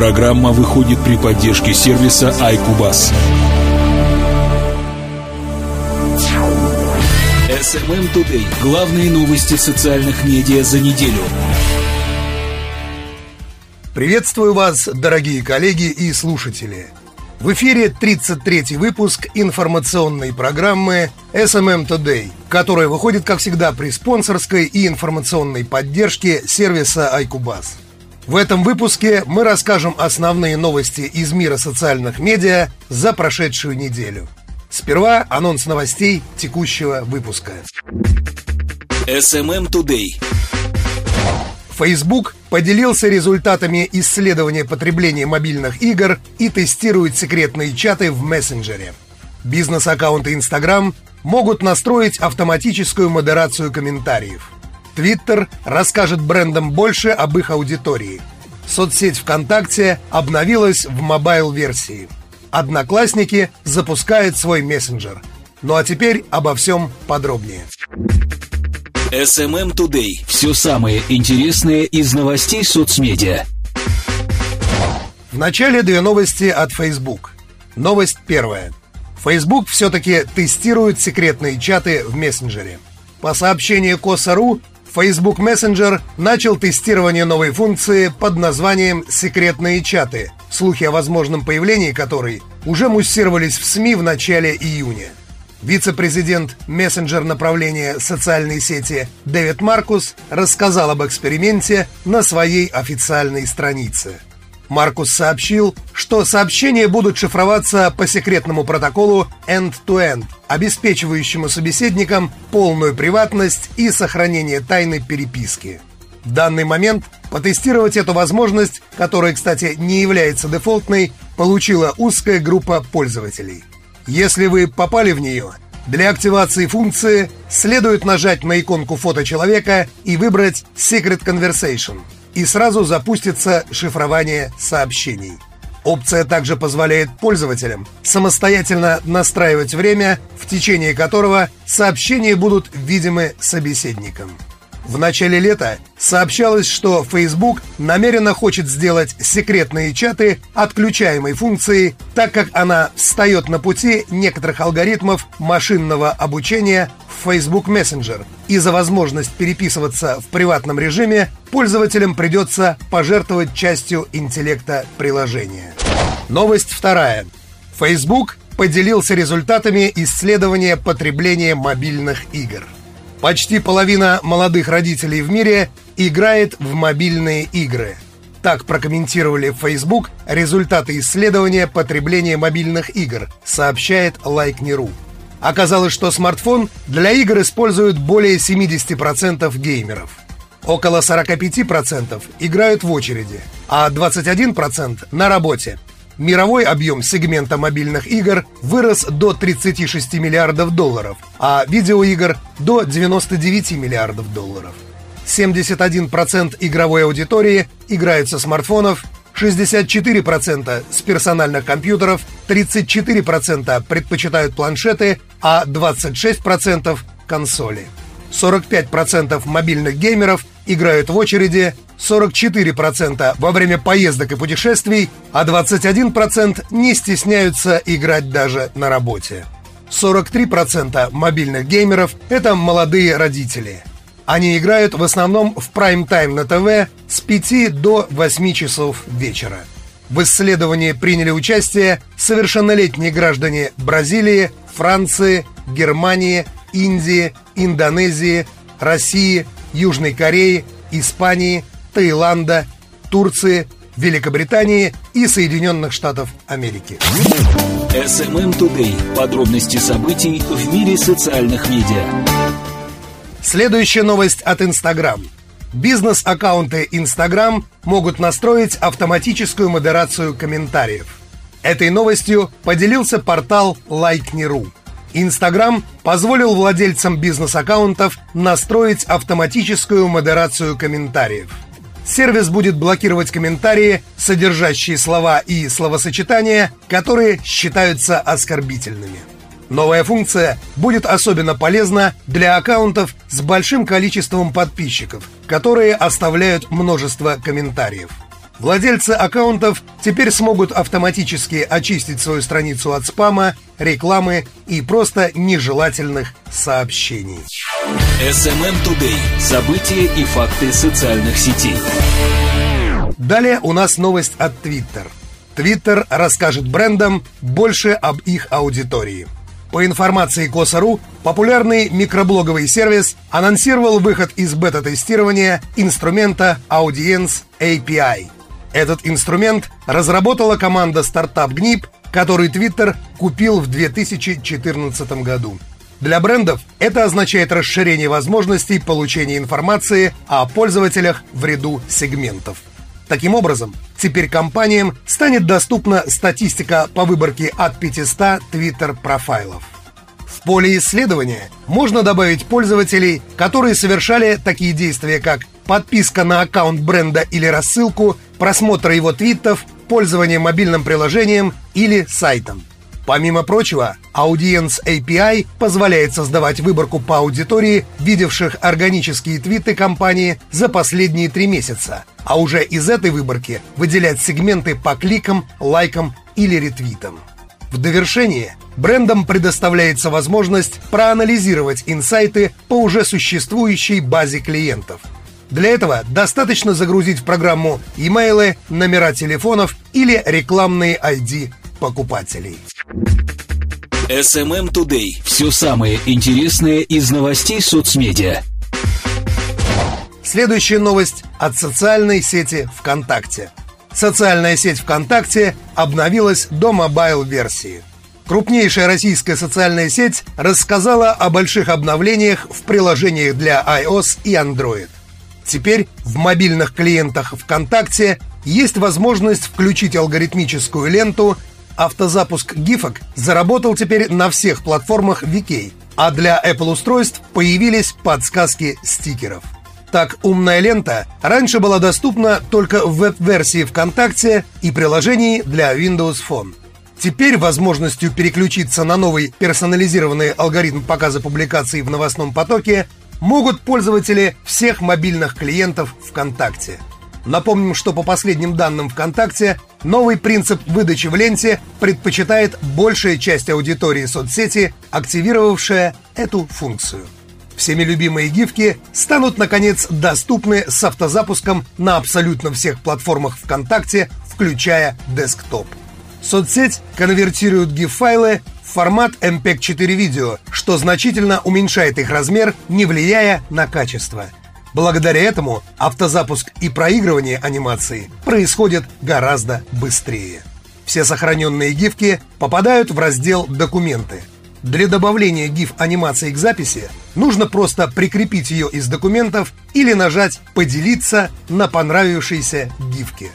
Программа выходит при поддержке сервиса iCubus. SMM Today. Главные новости социальных медиа за неделю. Приветствую вас, дорогие коллеги и слушатели. В эфире 33-й выпуск информационной программы SMM Today, которая выходит, как всегда, при спонсорской и информационной поддержке сервиса iCubus. В этом выпуске мы расскажем основные новости из мира социальных медиа за прошедшую неделю. Сперва анонс новостей текущего выпуска. SMM Today. Facebook поделился результатами исследования потребления мобильных игр и тестирует секретные чаты в мессенджере. Бизнес-аккаунты Instagram могут настроить автоматическую модерацию комментариев. Twitter расскажет брендам больше об их аудитории. Соцсеть ВКонтакте обновилась в mobile-версии. Одноклассники запускает свой мессенджер. Ну а теперь обо всем подробнее. SMM Today. Все самое интересное из новостей соцмедиа. В начале две новости от Facebook. Новость первая. Facebook все-таки тестирует секретные чаты в мессенджере. По сообщению Коса.ру, Facebook Messenger начал тестирование новой функции под названием «Секретные чаты», слухи о возможном появлении которой уже муссировались в СМИ в начале июня. Вице-президент мессенджер направления социальной сети Дэвид Маркус рассказал об эксперименте на своей официальной странице. Маркус сообщил, что сообщения будут шифроваться по секретному протоколу end-to-end, обеспечивающему собеседникам полную приватность и сохранение тайны переписки. В данный момент потестировать эту возможность, которая, кстати, не является дефолтной, получила узкая группа пользователей. Если вы попали в нее, для активации функции следует нажать на иконку фото человека и выбрать Secret Conversation, и сразу запустится шифрование сообщений. Опция также позволяет пользователям самостоятельно настраивать время, в течение которого сообщения будут видимы собеседникам. В начале лета сообщалось, что Facebook намеренно хочет сделать секретные чаты отключаемой функцией, так как она встает на пути некоторых алгоритмов машинного обучения в Facebook Messenger. И за возможность переписываться в приватном режиме пользователям придется пожертвовать частью интеллекта приложения. Новость вторая. Facebook поделился результатами исследования потребления мобильных игр – Почти половина молодых родителей в мире играет в мобильные игры. Так прокомментировали в Facebook результаты исследования потребления мобильных игр, сообщает Like.me.ru. Оказалось, что смартфон для игр используют более 70% геймеров. Около 45% играют в очереди, а 21% на работе – Мировой объем сегмента мобильных игр вырос до 36 миллиардов долларов, а видеоигр до 99 миллиардов долларов. 71% игровой аудитории играют со смартфонов, 64% с персональных компьютеров, 34% предпочитают планшеты, а 26% консоли. 45% мобильных геймеров играют в очереди, 44% во время поездок и путешествий, а 21% не стесняются играть даже на работе. 43% мобильных геймеров – это молодые родители. Они играют в основном в прайм-тайм на ТВ с 5 до 8 часов вечера. В исследовании приняли участие совершеннолетние граждане Бразилии, Франции, Германии, Индии, Индонезии, России, Южной Кореи, Испании, Таиланда, Турции, Великобритании и Соединенных Штатов Америки. SMM Today. Подробности событий в мире социальных медиа. Следующая новость от Instagram. Бизнес-аккаунты Instagram могут настроить автоматическую модерацию комментариев. Этой новостью поделился портал Like.me.ru. Instagram позволил владельцам бизнес-аккаунтов настроить автоматическую модерацию комментариев. Сервис будет блокировать комментарии, содержащие слова и словосочетания, которые считаются оскорбительными. Новая функция будет особенно полезна для аккаунтов с большим количеством подписчиков, которые оставляют множество комментариев. Владельцы аккаунтов теперь смогут автоматически очистить свою страницу от спама, рекламы и просто нежелательных сообщений. SMM Today. События и факты социальных сетей. Далее у нас новость от Twitter. Twitter расскажет брендам больше об их аудитории. По информации Коса.ру, популярный микроблоговый сервис анонсировал выход из бета-тестирования инструмента Audience API – этот инструмент разработала команда стартап GNIP, который Twitter купил в 2014 году. Для брендов это означает расширение возможностей получения информации о пользователях в ряду сегментов. Таким образом, теперь компаниям станет доступна статистика по выборке от 500 Twitter-профайлов. В поле исследования можно добавить пользователей, которые совершали такие действия, как подписка на аккаунт бренда или рассылку, просмотр его твитов, пользование мобильным приложением или сайтом. Помимо прочего, Audience API позволяет создавать выборку по аудитории, видевших органические твиты компании за последние три месяца, а уже из этой выборки выделять сегменты по кликам, лайкам или ретвитам. В довершение брендам предоставляется возможность проанализировать инсайты по уже существующей базе клиентов – для этого достаточно загрузить в программу имейлы, номера телефонов или рекламные ID покупателей. SMM Today. Все самое интересное из новостей соцмедиа. Следующая новость от социальной сети ВКонтакте. Социальная сеть ВКонтакте обновилась до mobile-версии. Крупнейшая российская социальная сеть рассказала о больших обновлениях в приложениях для iOS и Android. Теперь в мобильных клиентах ВКонтакте есть возможность включить алгоритмическую ленту. Автозапуск гифок заработал теперь на всех платформах VK, а для Apple устройств появились подсказки стикеров. Так, умная лента раньше была доступна только в веб-версии ВКонтакте и приложении для Windows Phone. Теперь возможностью переключиться на новый персонализированный алгоритм показа публикаций в новостном потоке могут пользователи всех мобильных клиентов ВКонтакте. Напомним, что по последним данным ВКонтакте, новый принцип выдачи в ленте предпочитает большая часть аудитории соцсети, активировавшая эту функцию. Всеми любимые гифки станут, наконец, доступны с автозапуском на абсолютно всех платформах ВКонтакте, включая десктоп. Соцсеть конвертирует GIF-файлы формат MPEG-4 видео, что значительно уменьшает их размер, не влияя на качество. Благодаря этому автозапуск и проигрывание анимации происходят гораздо быстрее. Все сохраненные гифки попадают в раздел «Документы». Для добавления GIF-анимации к записи нужно просто прикрепить ее из документов или нажать «Поделиться» на понравившейся гифке.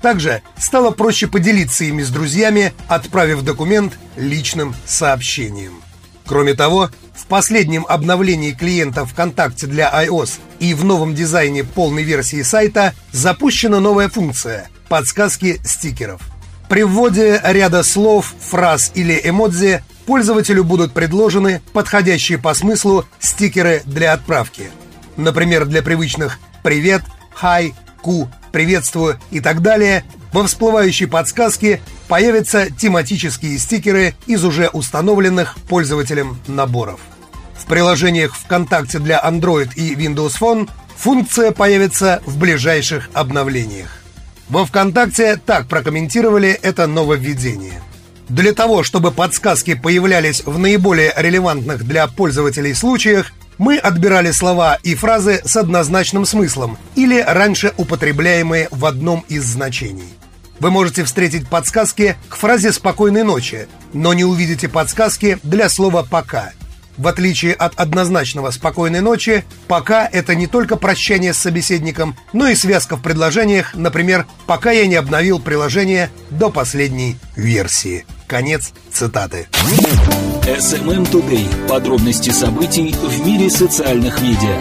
Также стало проще поделиться ими с друзьями, отправив документ личным сообщением. Кроме того, в последнем обновлении клиента ВКонтакте для iOS и в новом дизайне полной версии сайта запущена новая функция – подсказки стикеров. При вводе ряда слов, фраз или эмодзи пользователю будут предложены подходящие по смыслу стикеры для отправки. Например, для привычных «Привет», «Хай», «Ку», «Приветствую» и так далее, во всплывающей подсказке появятся тематические стикеры из уже установленных пользователем наборов. В приложениях ВКонтакте для Android и Windows Phone функция появится в ближайших обновлениях. Во ВКонтакте так прокомментировали это нововведение. Для того, чтобы подсказки появлялись в наиболее релевантных для пользователей случаях, мы отбирали слова и фразы с однозначным смыслом или раньше употребляемые в одном из значений. Вы можете встретить подсказки к фразе «спокойной ночи», но не увидите подсказки для слова «пока». В отличие от однозначного «спокойной ночи», «пока» — это не только прощание с собеседником, но и связка в предложениях, например, «пока я не обновил приложение до последней версии». Конец цитаты. SMM Today. Подробности событий в мире социальных медиа.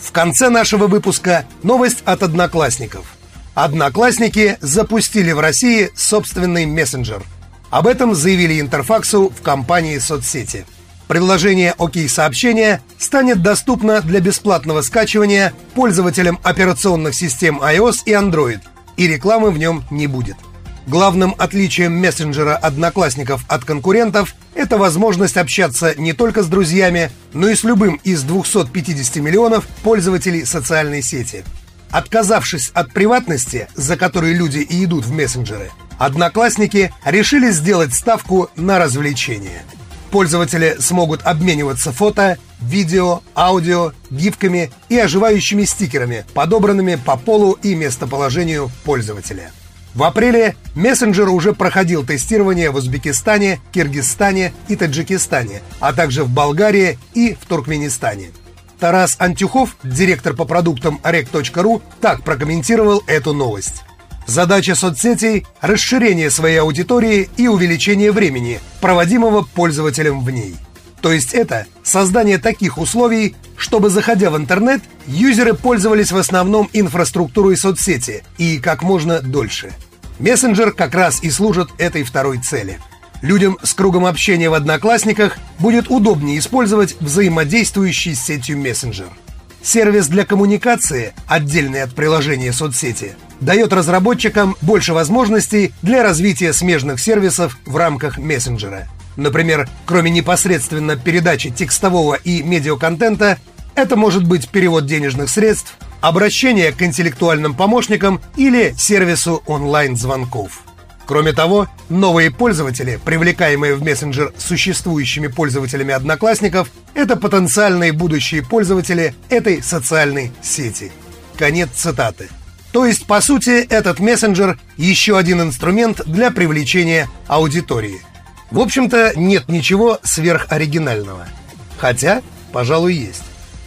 В конце нашего выпуска новость от одноклассников. Одноклассники запустили в России собственный мессенджер. Об этом заявили Интерфаксу в компании соцсети. Приложение «Окей сообщения» станет доступно для бесплатного скачивания пользователям операционных систем iOS и Android – и рекламы в нем не будет. Главным отличием мессенджера одноклассников от конкурентов – это возможность общаться не только с друзьями, но и с любым из 250 миллионов пользователей социальной сети. Отказавшись от приватности, за которой люди и идут в мессенджеры, одноклассники решили сделать ставку на развлечения. Пользователи смогут обмениваться фото, видео, аудио, гифками и оживающими стикерами, подобранными по полу и местоположению пользователя. В апреле мессенджер уже проходил тестирование в Узбекистане, Киргизстане и Таджикистане, а также в Болгарии и в Туркменистане. Тарас Антюхов, директор по продуктам rec.ru, так прокомментировал эту новость. Задача соцсетей – расширение своей аудитории и увеличение времени, проводимого пользователем в ней – то есть это создание таких условий, чтобы, заходя в интернет, юзеры пользовались в основном инфраструктурой соцсети и как можно дольше. Мессенджер как раз и служит этой второй цели. Людям с кругом общения в Одноклассниках будет удобнее использовать взаимодействующий с сетью мессенджер. Сервис для коммуникации, отдельный от приложения соцсети, дает разработчикам больше возможностей для развития смежных сервисов в рамках мессенджера – Например, кроме непосредственно передачи текстового и медиаконтента, это может быть перевод денежных средств, обращение к интеллектуальным помощникам или сервису онлайн-звонков. Кроме того, новые пользователи, привлекаемые в мессенджер существующими пользователями одноклассников, это потенциальные будущие пользователи этой социальной сети. Конец цитаты. То есть, по сути, этот мессенджер – еще один инструмент для привлечения аудитории – в общем-то, нет ничего сверхоригинального. Хотя, пожалуй, есть.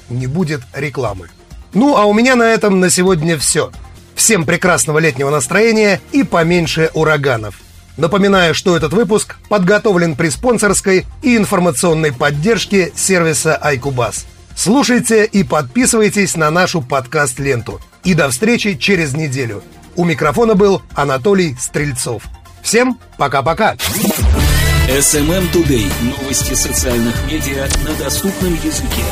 Не будет рекламы. Ну, а у меня на этом на сегодня все. Всем прекрасного летнего настроения и поменьше ураганов. Напоминаю, что этот выпуск подготовлен при спонсорской и информационной поддержке сервиса iCubus. Слушайте и подписывайтесь на нашу подкаст-ленту. И до встречи через неделю. У микрофона был Анатолий Стрельцов. Всем пока-пока! SMM Today. Новости социальных медиа на доступном языке.